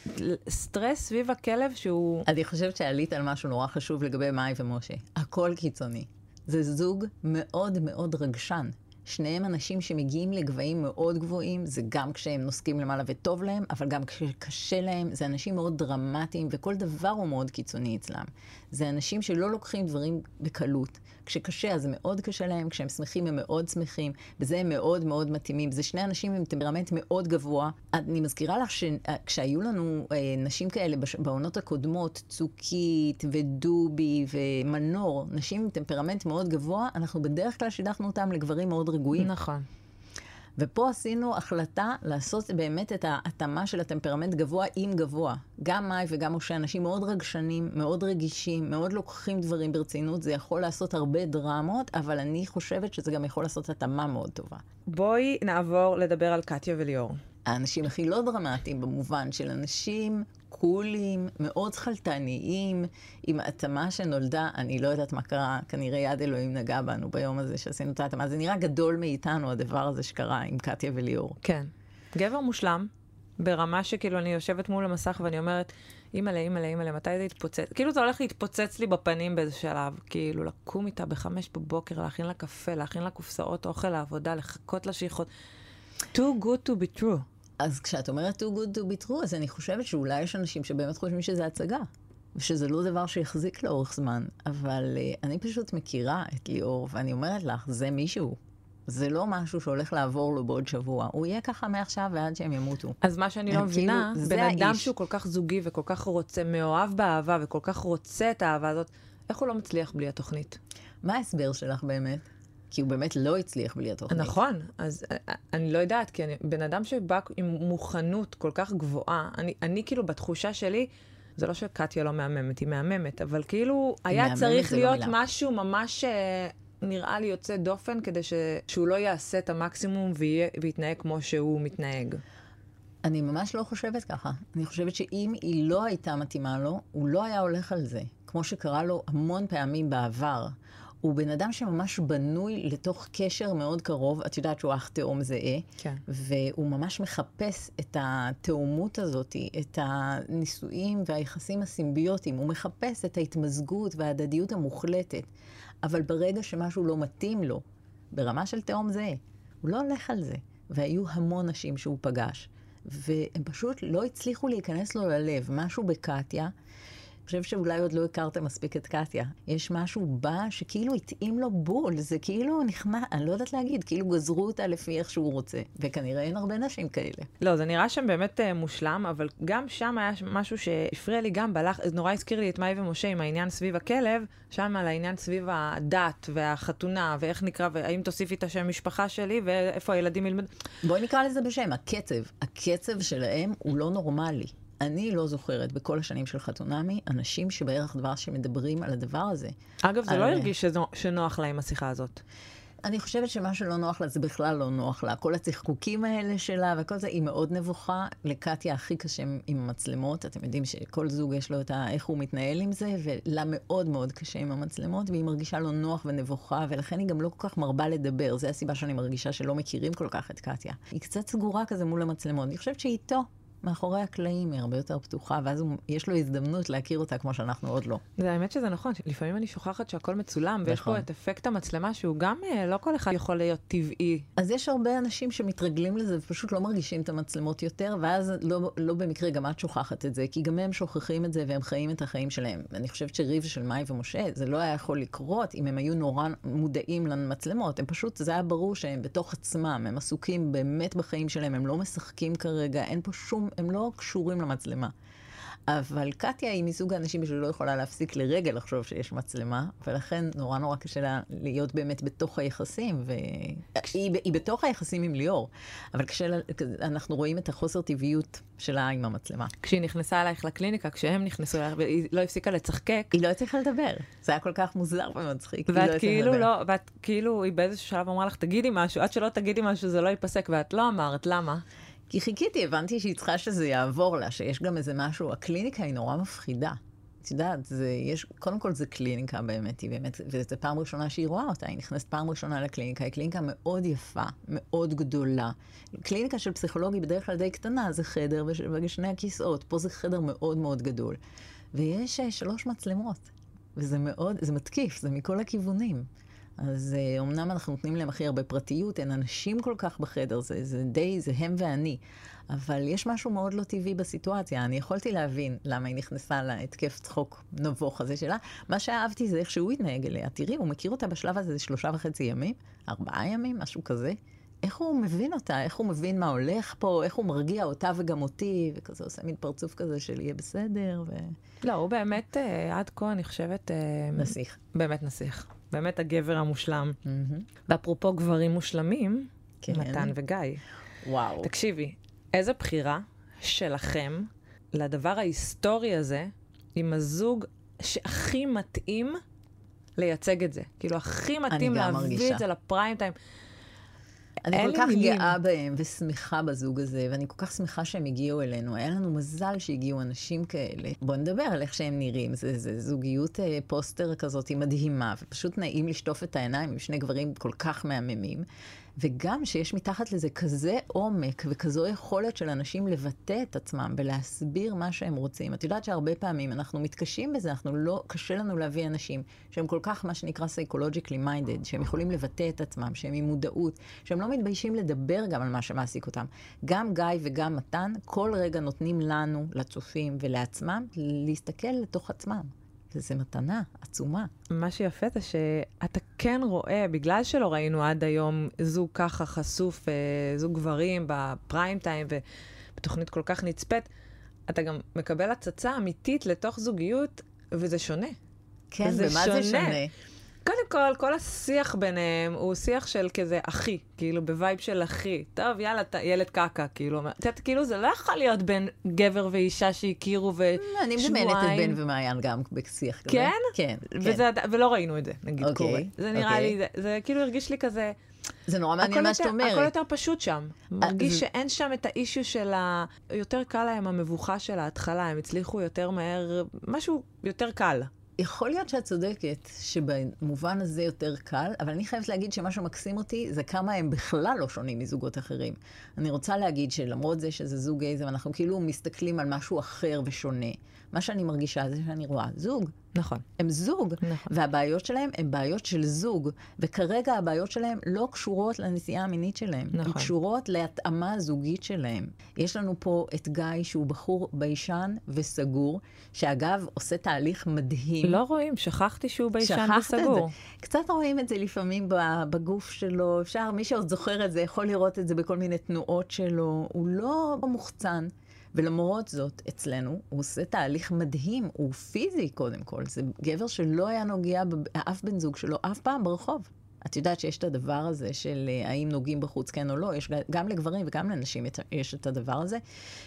סטרס סביב הכלב שהוא... אני חושבת שעלית על משהו נורא חשוב לגבי מאי ומשה. הכל קיצוני. זה זוג מאוד מאוד רגשן. שניהם אנשים שמגיעים לגבהים מאוד גבוהים, זה גם כשהם נוסקים למעלה וטוב להם, אבל גם כשקשה להם, זה אנשים מאוד דרמטיים, וכל דבר הוא מאוד קיצוני אצלם. זה אנשים שלא לוקחים דברים בקלות. כשקשה אז מאוד קשה להם, כשהם שמחים הם מאוד שמחים, בזה הם מאוד מאוד מתאימים. זה שני אנשים עם טמפרמנט מאוד גבוה. אני מזכירה לך שכשהיו לנו אה, נשים כאלה בעונות הקודמות, צוקית ודובי ומנור, נשים עם טמפרמנט מאוד גבוה, אנחנו בדרך כלל שידכנו אותם לגברים מאוד רגועים. נכון. ופה עשינו החלטה לעשות באמת את ההתאמה של הטמפרמנט גבוה עם גבוה. גם מאי וגם משה, אנשים מאוד רגשנים, מאוד רגישים, מאוד לוקחים דברים ברצינות. זה יכול לעשות הרבה דרמות, אבל אני חושבת שזה גם יכול לעשות התאמה מאוד טובה. בואי נעבור לדבר על קטיה וליאור. האנשים הכי לא דרמטיים במובן של אנשים קולים, מאוד שכלתניים, עם התאמה שנולדה, אני לא יודעת מה קרה, כנראה יד אלוהים נגע בנו ביום הזה שעשינו את ההתאמה. זה נראה גדול מאיתנו, הדבר הזה שקרה עם קטיה וליאור. כן. גבר מושלם, ברמה שכאילו אני יושבת מול המסך ואני אומרת, אימא'לה, אימא'לה, אימא'לה, מתי זה יתפוצץ? כאילו זה הולך להתפוצץ לי בפנים באיזה שלב. כאילו, לקום איתה בחמש בבוקר, להכין לה קפה, להכין לה קופסאות אוכל לעבודה, לחכות לה שהיא חוד... too good to be true. אז כשאת אומרת too good to be true, אז אני חושבת שאולי יש אנשים שבאמת חושבים שזה הצגה, ושזה לא דבר שיחזיק לאורך זמן. אבל uh, אני פשוט מכירה את ליאור, ואני אומרת לך, זה מישהו. זה לא משהו שהולך לעבור לו בעוד שבוע. הוא יהיה ככה מעכשיו ועד שהם ימותו. אז מה שאני לא מבינה, כאילו, בן אדם שהוא כל כך זוגי וכל כך רוצה, מאוהב באהבה וכל כך רוצה את האהבה הזאת, איך הוא לא מצליח בלי התוכנית? מה ההסבר שלך באמת? כי הוא באמת לא הצליח בלי התוכנית. נכון, אז אה, אה, אני לא יודעת, כי אני בן אדם שבא עם מוכנות כל כך גבוהה, אני, אני כאילו בתחושה שלי, זה לא שקטיה לא מהממת, היא מהממת, אבל כאילו היה צריך לא להיות לא משהו ממש אה, נראה לי יוצא דופן, כדי ש, שהוא לא יעשה את המקסימום ויה, ויתנהג כמו שהוא מתנהג. אני ממש לא חושבת ככה. אני חושבת שאם היא לא הייתה מתאימה לו, הוא לא היה הולך על זה, כמו שקרה לו המון פעמים בעבר. הוא בן אדם שממש בנוי לתוך קשר מאוד קרוב. את יודעת שהוא אח תאום זהה. כן. והוא ממש מחפש את התאומות הזאת, את הנישואים והיחסים הסימביוטיים. הוא מחפש את ההתמזגות וההדדיות המוחלטת. אבל ברגע שמשהו לא מתאים לו, ברמה של תאום זהה, הוא לא הולך על זה. והיו המון נשים שהוא פגש. והם פשוט לא הצליחו להיכנס לו ללב. משהו בקטיה חושב שאולי עוד לא הכרתם מספיק את קטיה. יש משהו בה שכאילו התאים לו בול, זה כאילו נכנע, אני לא יודעת להגיד, כאילו גזרו אותה לפי איך שהוא רוצה. וכנראה אין הרבה נשים כאלה. לא, זה נראה שם באמת uh, מושלם, אבל גם שם היה משהו שהפריע לי גם בלח... זה נורא הזכיר לי את מאי ומשה עם העניין סביב הכלב, שם על העניין סביב הדת והחתונה, ואיך נקרא, והאם תוסיפי את השם משפחה שלי, ואיפה הילדים ילמדו. בואי נקרא לזה בשם, הקצב. הקצב שלהם הוא לא נורמלי. אני לא זוכרת בכל השנים של חתונמי אנשים שבערך דבר שמדברים על הדבר הזה. אגב, זה על... לא הרגיש שנוח לה עם השיחה הזאת. אני חושבת שמה שלא נוח לה זה בכלל לא נוח לה. כל הצחקוקים האלה שלה וכל זה, היא מאוד נבוכה. לקטיה הכי קשה עם המצלמות. אתם יודעים שכל זוג יש לו את ה... איך הוא מתנהל עם זה, ולה מאוד מאוד קשה עם המצלמות, והיא מרגישה לא נוח ונבוכה, ולכן היא גם לא כל כך מרבה לדבר. זו הסיבה שאני מרגישה שלא מכירים כל כך את קטיה. היא קצת סגורה כזה מול המצלמות. אני חושבת שהיא איתו. מאחורי הקלעים היא הרבה יותר פתוחה, ואז הוא, יש לו הזדמנות להכיר אותה כמו שאנחנו עוד לא. זה האמת שזה נכון, לפעמים אני שוכחת שהכל מצולם, ויש נכון. פה את אפקט המצלמה שהוא גם אה, לא כל אחד יכול להיות טבעי. אז יש הרבה אנשים שמתרגלים לזה ופשוט לא מרגישים את המצלמות יותר, ואז לא, לא במקרה גם את שוכחת את זה, כי גם הם שוכחים את זה והם חיים את החיים שלהם. אני חושבת שריב של מאי ומשה, זה לא היה יכול לקרות אם הם היו נורא מודעים למצלמות. הם פשוט, זה היה ברור שהם בתוך עצמם, הם עסוקים באמת בחיים שלהם, הם לא משחקים כרגע, אין פה שום, הם לא קשורים למצלמה. אבל קטיה היא מסוג האנשים שלא יכולה להפסיק לרגע לחשוב שיש מצלמה, ולכן נורא נורא קשה לה להיות באמת בתוך היחסים, והיא היא בתוך היחסים עם ליאור, אבל קשה לה, אנחנו רואים את החוסר טבעיות שלה עם המצלמה. כשהיא נכנסה אלייך לקליניקה, כשהם נכנסו אלייך, והיא לא הפסיקה לצחקק, היא לא הצליחה לדבר, זה היה כל כך מוזר ומצחיק. לא ואת הצליחה כאילו. לא, ואת כאילו, היא באיזשהו שלב אמרה לך, תגידי משהו, עד שלא תגידי משהו זה לא ייפסק, ואת לא אמרת, למה? כי חיכיתי, הבנתי שהיא צריכה שזה יעבור לה, שיש גם איזה משהו, הקליניקה היא נורא מפחידה. את יודעת, זה, יש, קודם כל זה קליניקה באמת, היא באמת, וזו פעם ראשונה שהיא רואה אותה, היא נכנסת פעם ראשונה לקליניקה, היא קליניקה מאוד יפה, מאוד גדולה. קליניקה של פסיכולוג היא בדרך כלל די קטנה, זה חדר וש- ושני הכיסאות, פה זה חדר מאוד מאוד גדול. ויש אה, שלוש מצלמות, וזה מאוד, זה מתקיף, זה מכל הכיוונים. אז אה, אמנם אנחנו נותנים להם הכי הרבה פרטיות, אין אנשים כל כך בחדר, זה, זה די, זה הם ואני. אבל יש משהו מאוד לא טבעי בסיטואציה. אני יכולתי להבין למה היא נכנסה להתקף צחוק נבוך הזה שלה. מה שאהבתי זה איך שהוא התנהג אליה. תראי, הוא מכיר אותה בשלב הזה שלושה וחצי ימים, ארבעה ימים, משהו כזה. איך הוא מבין אותה, איך הוא מבין מה הולך פה, איך הוא מרגיע אותה וגם אותי, וכזה עושה מין פרצוף כזה של יהיה בסדר, לא, הוא באמת, אה, עד כה, אני חושבת, אה, ונסיך. באמת נסיך. באמת הגבר המושלם. מהמם. ואפרופו גברים מושלמים, כן. מתן וגיא. וואו. תקשיבי, איזה בחירה שלכם לדבר ההיסטורי הזה עם הזוג שהכי מתאים לייצג את זה. כאילו, הכי מתאים להביא מרגישה. את זה לפריים טיים. אני כל כך מילים. גאה בהם ושמחה בזוג הזה, ואני כל כך שמחה שהם הגיעו אלינו. היה לנו מזל שהגיעו אנשים כאלה. בואו נדבר על איך שהם נראים. זה, זה זוגיות אה, פוסטר כזאת מדהימה, ופשוט נעים לשטוף את העיניים עם שני גברים כל כך מהממים. וגם שיש מתחת לזה כזה עומק וכזו יכולת של אנשים לבטא את עצמם ולהסביר מה שהם רוצים. את יודעת שהרבה פעמים אנחנו מתקשים בזה, אנחנו לא, קשה לנו להביא אנשים שהם כל כך מה שנקרא psychologically minded, שהם יכולים לבטא את עצמם, שהם עם מודעות, שהם לא מתביישים לדבר גם על מה שמעסיק אותם. גם גיא וגם מתן כל רגע נותנים לנו, לצופים ולעצמם, להסתכל לתוך עצמם. וזו מתנה עצומה. מה שיפה זה שאתה כן רואה, בגלל שלא ראינו עד היום זוג ככה חשוף, אה, זוג גברים בפריים טיים ובתוכנית כל כך נצפית, אתה גם מקבל הצצה אמיתית לתוך זוגיות, וזה שונה. כן, ומה זה שונה. קודם כל, כל השיח ביניהם הוא שיח של כזה אחי, כאילו ב vibe של אחי. טוב, יאללה, ת, ילד קקה, כאילו. את יודעת, כאילו זה לא יכול להיות בין גבר ואישה שהכירו ושבועיים. אני מדמיינת את בן ומעיין גם בשיח כזה. כן? כן. וזה, עד- ולא ראינו את זה, נגיד, אוקיי, קורה. זה נראה אוקיי. לי, זה, זה כאילו הרגיש לי כזה... זה נורא מעניין מה שאת אומרת. הכל יותר פשוט שם. מרגיש זה- שאין שם את האישיו של ה... יותר קל להם המבוכה של ההתחלה, הם הצליחו יותר מהר, משהו יותר קל. יכול להיות שאת צודקת שבמובן הזה יותר קל, אבל אני חייבת להגיד שמה שמקסים אותי זה כמה הם בכלל לא שונים מזוגות אחרים. אני רוצה להגיד שלמרות זה שזה זוג גייזם, אנחנו כאילו מסתכלים על משהו אחר ושונה. מה שאני מרגישה זה שאני רואה זוג. נכון. הם זוג, נכון. והבעיות שלהם הן בעיות של זוג, וכרגע הבעיות שלהם לא קשורות לנטייה המינית שלהם, הן נכון. קשורות להתאמה הזוגית שלהם. יש לנו פה את גיא, שהוא בחור ביישן וסגור, שאגב, עושה תהליך מדהים. לא רואים, שכחתי שהוא ביישן שכחת את וסגור. זה. קצת רואים את זה לפעמים בגוף שלו, אפשר, מי שעוד זוכר את זה יכול לראות את זה בכל מיני תנועות שלו, הוא לא מוחצן. ולמרות זאת, אצלנו, הוא עושה תהליך מדהים, הוא פיזי קודם כל. זה גבר שלא היה נוגע באף בן זוג שלו אף פעם ברחוב. את יודעת שיש את הדבר הזה של אה, האם נוגעים בחוץ כן או לא, יש גם לגברים וגם לנשים יש את הדבר הזה.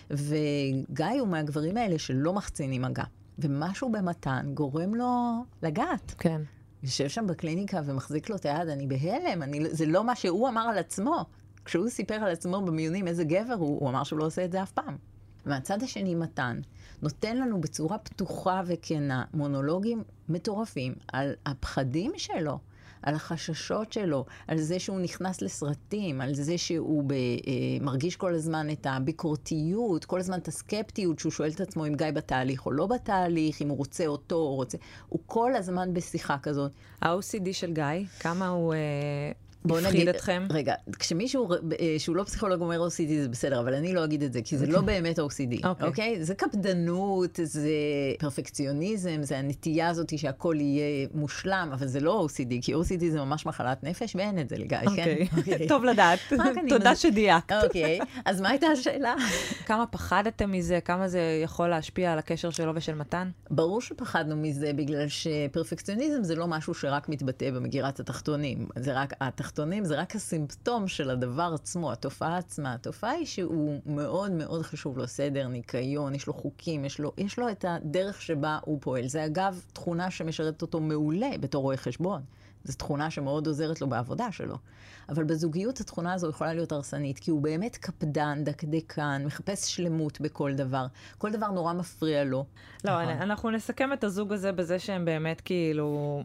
וגיא הוא מהגברים האלה שלא מחצינים מגע. ומשהו במתן גורם לו לגעת. כן. יושב שם בקליניקה ומחזיק לו את היד, אני בהלם, אני, זה לא מה שהוא אמר על עצמו. כשהוא סיפר על עצמו במיונים איזה גבר הוא, הוא אמר שהוא לא עושה את זה אף פעם. מהצד השני, מתן נותן לנו בצורה פתוחה וכנה מונולוגים מטורפים על הפחדים שלו, על החששות שלו, על זה שהוא נכנס לסרטים, על זה שהוא ב, אה, מרגיש כל הזמן את הביקורתיות, כל הזמן את הסקפטיות, שהוא שואל את עצמו אם גיא בתהליך או לא בתהליך, אם הוא רוצה אותו או רוצה... הוא כל הזמן בשיחה כזאת. ה-OCD של גיא, כמה הוא... אה... הפחיד אתכם? רגע, כשמישהו אה, שהוא לא פסיכולוג אומר OCD זה בסדר, אבל אני לא אגיד את זה, כי זה לא אוקיי. באמת OCD, אוקיי? אוקיי? זה קפדנות, זה פרפקציוניזם, זה הנטייה הזאת שהכל יהיה מושלם, אבל זה לא OCD, כי OCD זה ממש מחלת נפש, ואין את זה לגיא, כן? אוקיי, אוקיי. טוב לדעת. תודה שדייקת. אוקיי, אז מה הייתה השאלה? כמה פחדתם מזה? כמה זה יכול להשפיע על הקשר שלו ושל מתן? ברור שפחדנו מזה, בגלל שפרפקציוניזם זה לא משהו שרק מתבטא במגירת התחתונים. זה רק, התחתונים זה רק הסימפטום של הדבר עצמו, התופעה עצמה. התופעה היא שהוא מאוד מאוד חשוב לו סדר, ניקיון, יש לו חוקים, יש לו, יש לו את הדרך שבה הוא פועל. זה אגב תכונה שמשרתת אותו מעולה בתור רואה חשבון. זו תכונה שמאוד עוזרת לו בעבודה שלו. אבל בזוגיות התכונה הזו יכולה להיות הרסנית, כי הוא באמת קפדן, דקדקן, מחפש שלמות בכל דבר. כל דבר נורא מפריע לו. לא, נכון. אנחנו נסכם את הזוג הזה בזה שהם באמת כאילו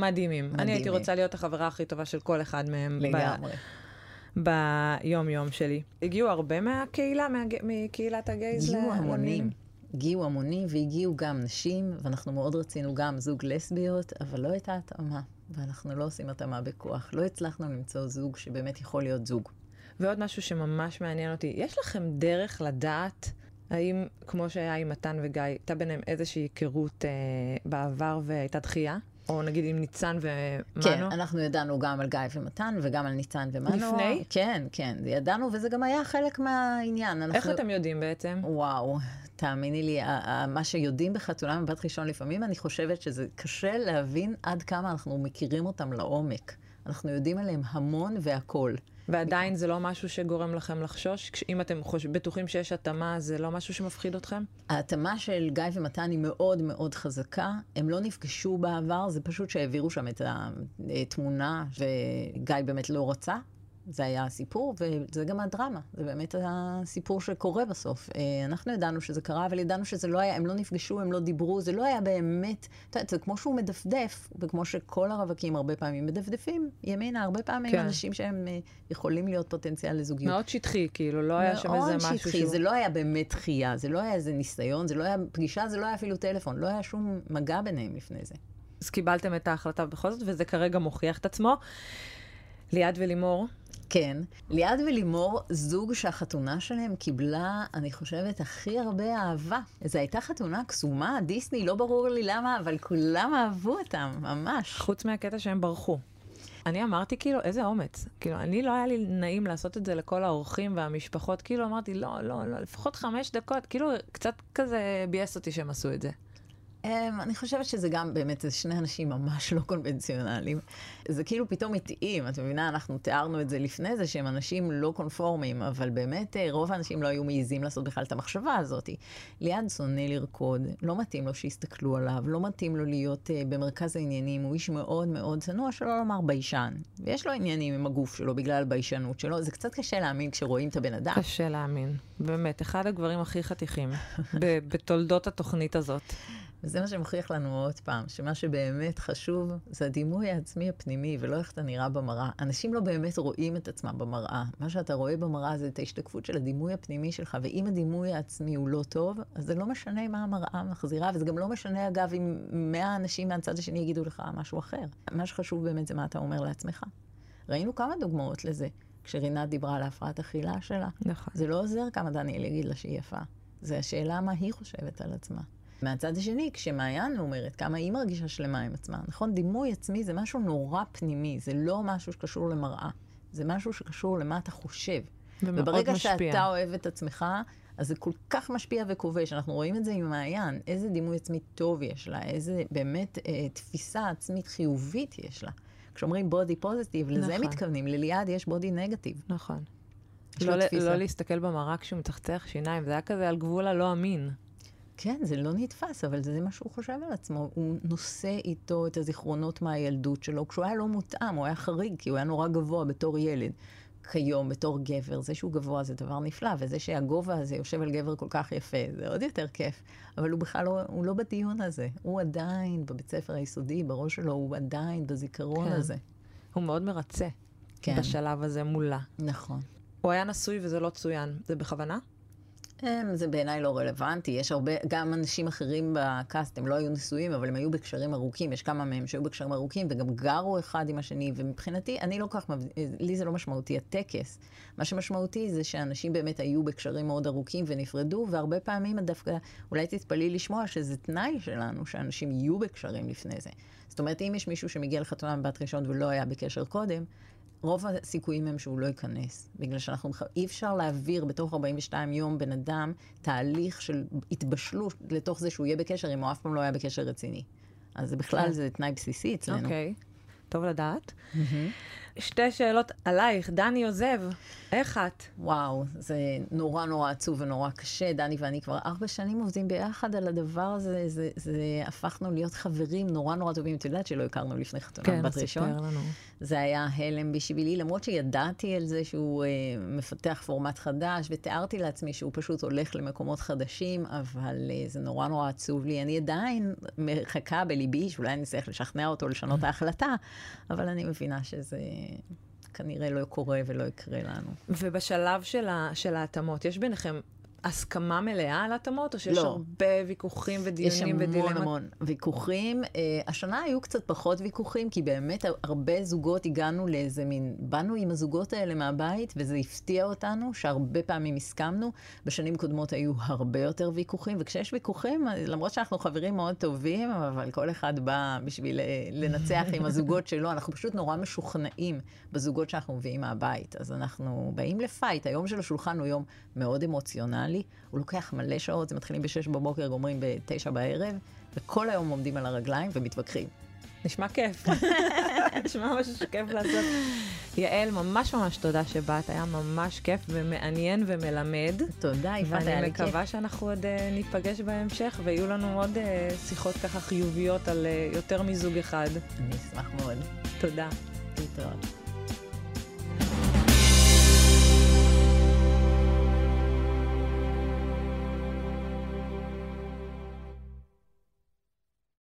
מדהימים. מדהימים. אני הייתי רוצה להיות החברה הכי טובה של כל אחד מהם. לגמרי. ביום-יום שלי. הגיעו הרבה מהקהילה, מהג... מקהילת הגייז? הגיעו המונים. הגיעו המונים והגיעו גם נשים, ואנחנו מאוד רצינו גם זוג לסביות, אבל לא הייתה התאמה, ואנחנו לא עושים התאמה בכוח. לא הצלחנו למצוא זוג שבאמת יכול להיות זוג. ועוד משהו שממש מעניין אותי, יש לכם דרך לדעת האם, כמו שהיה עם מתן וגיא, הייתה ביניהם איזושהי היכרות אה, בעבר והייתה דחייה? או נגיד עם ניצן ומנו? כן, אנחנו ידענו גם על גיא ומתן וגם על ניצן ומנו. לפני? כן, כן, ידענו, וזה גם היה חלק מהעניין. אנחנו... איך אתם יודעים בעצם? וואו, תאמיני לי, מה שיודעים בחתונה מבת ראשון, לפעמים אני חושבת שזה קשה להבין עד כמה אנחנו מכירים אותם לעומק. אנחנו יודעים עליהם המון והכול. ועדיין זה לא משהו שגורם לכם לחשוש? אם אתם חוש... בטוחים שיש התאמה, זה לא משהו שמפחיד אתכם? ההתאמה של גיא ומתן היא מאוד מאוד חזקה. הם לא נפגשו בעבר, זה פשוט שהעבירו שם את התמונה, וגיא באמת לא רצה. זה היה הסיפור, וזה גם הדרמה. זה באמת הסיפור שקורה בסוף. אה, אנחנו ידענו שזה קרה, אבל ידענו שזה לא היה, הם לא נפגשו, הם לא דיברו, זה לא היה באמת, את יודעת, זה כמו שהוא מדפדף, וכמו שכל הרווקים הרבה פעמים מדפדפים ימינה, הרבה פעמים כן. אנשים שהם אה, יכולים להיות פוטנציאל לזוגיות. מאוד שטחי, כאילו, לא היה שם איזה משהו שטחי, שהוא... זה לא היה באמת דחייה, זה לא היה איזה ניסיון, זה לא היה פגישה, זה לא היה אפילו טלפון, לא היה שום מגע ביניהם לפני זה. אז קיבלתם את ההחלטה בכל זאת, וזה כרגע מוכיח את עצמו. ליעד ולימור, כן. ליעד ולימור, זוג שהחתונה שלהם קיבלה, אני חושבת, הכי הרבה אהבה. זו הייתה חתונה קסומה, דיסני, לא ברור לי למה, אבל כולם אהבו אותם, ממש. חוץ מהקטע שהם ברחו. אני אמרתי, כאילו, איזה אומץ. כאילו, אני לא היה לי נעים לעשות את זה לכל האורחים והמשפחות. כאילו, אמרתי, לא, לא, לא, לפחות חמש דקות. כאילו, קצת כזה ביאס אותי שהם עשו את זה. Um, אני חושבת שזה גם באמת, זה שני אנשים ממש לא קונבנציונליים. זה כאילו פתאום התאים, את מבינה? אנחנו תיארנו את זה לפני זה, שהם אנשים לא קונפורמיים, אבל באמת אה, רוב האנשים לא היו מעיזים לעשות בכלל את המחשבה הזאת. ליעד שונא לרקוד, לא מתאים לו שיסתכלו עליו, לא מתאים לו להיות uh, במרכז העניינים, הוא איש מאוד מאוד צנוע, שלא לומר ביישן. ויש לו עניינים עם הגוף שלו בגלל הביישנות שלו, זה קצת קשה להאמין כשרואים את הבן אדם. קשה להאמין, באמת, אחד הגברים הכי חתיכים בתולדות התוכנית הזאת. וזה מה שמוכיח לנו עוד פעם, שמה שבאמת חשוב זה הדימוי העצמי הפנימי, ולא איך אתה נראה במראה. אנשים לא באמת רואים את עצמם במראה. מה שאתה רואה במראה זה את ההשתקפות של הדימוי הפנימי שלך, ואם הדימוי העצמי הוא לא טוב, אז זה לא משנה מה המראה מחזירה, וזה גם לא משנה, אגב, אם מאה אנשים מהצד השני יגידו לך משהו אחר. מה שחשוב באמת זה מה אתה אומר לעצמך. ראינו כמה דוגמאות לזה. כשרינת דיברה על ההפרעת אכילה שלה. נכון. זה לא עוזר כמה דניאל יגיד לה שהיא יפה. זה השאלה מה היא חושבת על עצמה. מהצד השני, כשמעיין אומרת כמה היא מרגישה שלמה עם עצמה, נכון? דימוי עצמי זה משהו נורא פנימי, זה לא משהו שקשור למראה, זה משהו שקשור למה אתה חושב. וברגע משפיע. שאתה אוהב את עצמך, אז זה כל כך משפיע וכובש. אנחנו רואים את זה עם מעיין, איזה דימוי עצמי טוב יש לה, איזה באמת אה, תפיסה עצמית חיובית יש לה. כשאומרים בודי פוזיטיב, נכון. לזה מתכוונים, לליעד יש בודי נגטיב. נכון. לא, לא להסתכל במראה כשהוא מצחצח שיניים, זה היה כזה על גבול הלא אמין. כן, זה לא נתפס, אבל זה מה שהוא חושב על עצמו. הוא נושא איתו את הזיכרונות מהילדות שלו, כשהוא היה לא מותאם, הוא היה חריג, כי הוא היה נורא גבוה בתור ילד. כיום בתור גבר, זה שהוא גבוה זה דבר נפלא, וזה שהגובה הזה יושב על גבר כל כך יפה, זה עוד יותר כיף. אבל הוא בכלל לא, הוא לא בדיון הזה. הוא עדיין בבית ספר היסודי, בראש שלו, הוא עדיין בזיכרון כן. הזה. הוא מאוד מרצה כן. בשלב הזה מולה. נכון. הוא היה נשוי וזה לא צוין. זה בכוונה? הם, זה בעיניי לא רלוונטי. יש הרבה, גם אנשים אחרים בקאסט, הם לא היו נשואים, אבל הם היו בקשרים ארוכים. יש כמה מהם שהיו בקשרים ארוכים, וגם גרו אחד עם השני, ומבחינתי, אני לא כך, לי זה לא משמעותי הטקס. מה שמשמעותי זה שאנשים באמת היו בקשרים מאוד ארוכים ונפרדו, והרבה פעמים דווקא, אולי תתפלאי לשמוע שזה תנאי שלנו, שאנשים יהיו בקשרים לפני זה. זאת אומרת, אם יש מישהו שמגיע לחתונה מבת ראשון ולא היה בקשר קודם, רוב הסיכויים הם שהוא לא ייכנס, בגלל שאנחנו, אי אפשר להעביר בתוך 42 יום בן אדם תהליך של התבשלות לתוך זה שהוא יהיה בקשר, אם הוא אף פעם לא היה בקשר רציני. אז בכלל כן. זה תנאי בסיסי אצלנו. אוקיי. טוב לדעת. שתי שאלות עלייך. דני עוזב, איך את? וואו, זה נורא נורא עצוב ונורא קשה. דני ואני כבר ארבע שנים עובדים ביחד על הדבר הזה, זה, זה הפכנו להיות חברים נורא נורא טובים. את יודעת שלא הכרנו לפני חתונה בת ראשון? כן, ספר לנו. זה היה הלם בשבילי, למרות שידעתי על זה שהוא אה, מפתח פורמט חדש, ותיארתי לעצמי שהוא פשוט הולך למקומות חדשים, אבל אה, זה נורא נורא עצוב לי. אני עדיין מחכה בליבי, שאולי אני אצליח לשכנע אותו לשנות ההחלטה, אבל אני מבינה שזה כנראה לא קורה ולא יקרה לנו. ובשלב של, ה, של ההתאמות, יש ביניכם הסכמה מלאה על התאמות, או שיש לא. הרבה ויכוחים יש ודיונים המון ודילמות? המון ויכוחים. Uh, השנה היו קצת פחות ויכוחים, כי באמת הרבה זוגות הגענו לאיזה מין, באנו עם הזוגות האלה מהבית, וזה הפתיע אותנו, שהרבה פעמים הסכמנו. בשנים קודמות היו הרבה יותר ויכוחים, וכשיש ויכוחים, למרות שאנחנו חברים מאוד טובים, אבל כל אחד בא בשביל אה, לנצח עם הזוגות שלו, אנחנו פשוט נורא משוכנעים בזוגות שאנחנו מביאים מהבית. אז אנחנו באים לפייט. היום של השולחן הוא יום מאוד אמוציונלי, הוא לוקח מלא שעות, זה מתחילים ב-6 בבוקר, גומרים ב-9 בערב, וכל היום עומדים על הרגליים ומתווכחים. נשמע כיף. נשמע משהו שכיף לעשות. יעל, ממש ממש תודה שבאת, היה ממש כיף ומעניין ומלמד. תודה, יפעת, היה ואני לי כיף. מקווה שאנחנו עוד אה, ניפגש בהמשך, ויהיו לנו עוד אה, שיחות ככה חיוביות על אה, יותר מזוג אחד. אני אשמח מאוד. תודה. להתראות.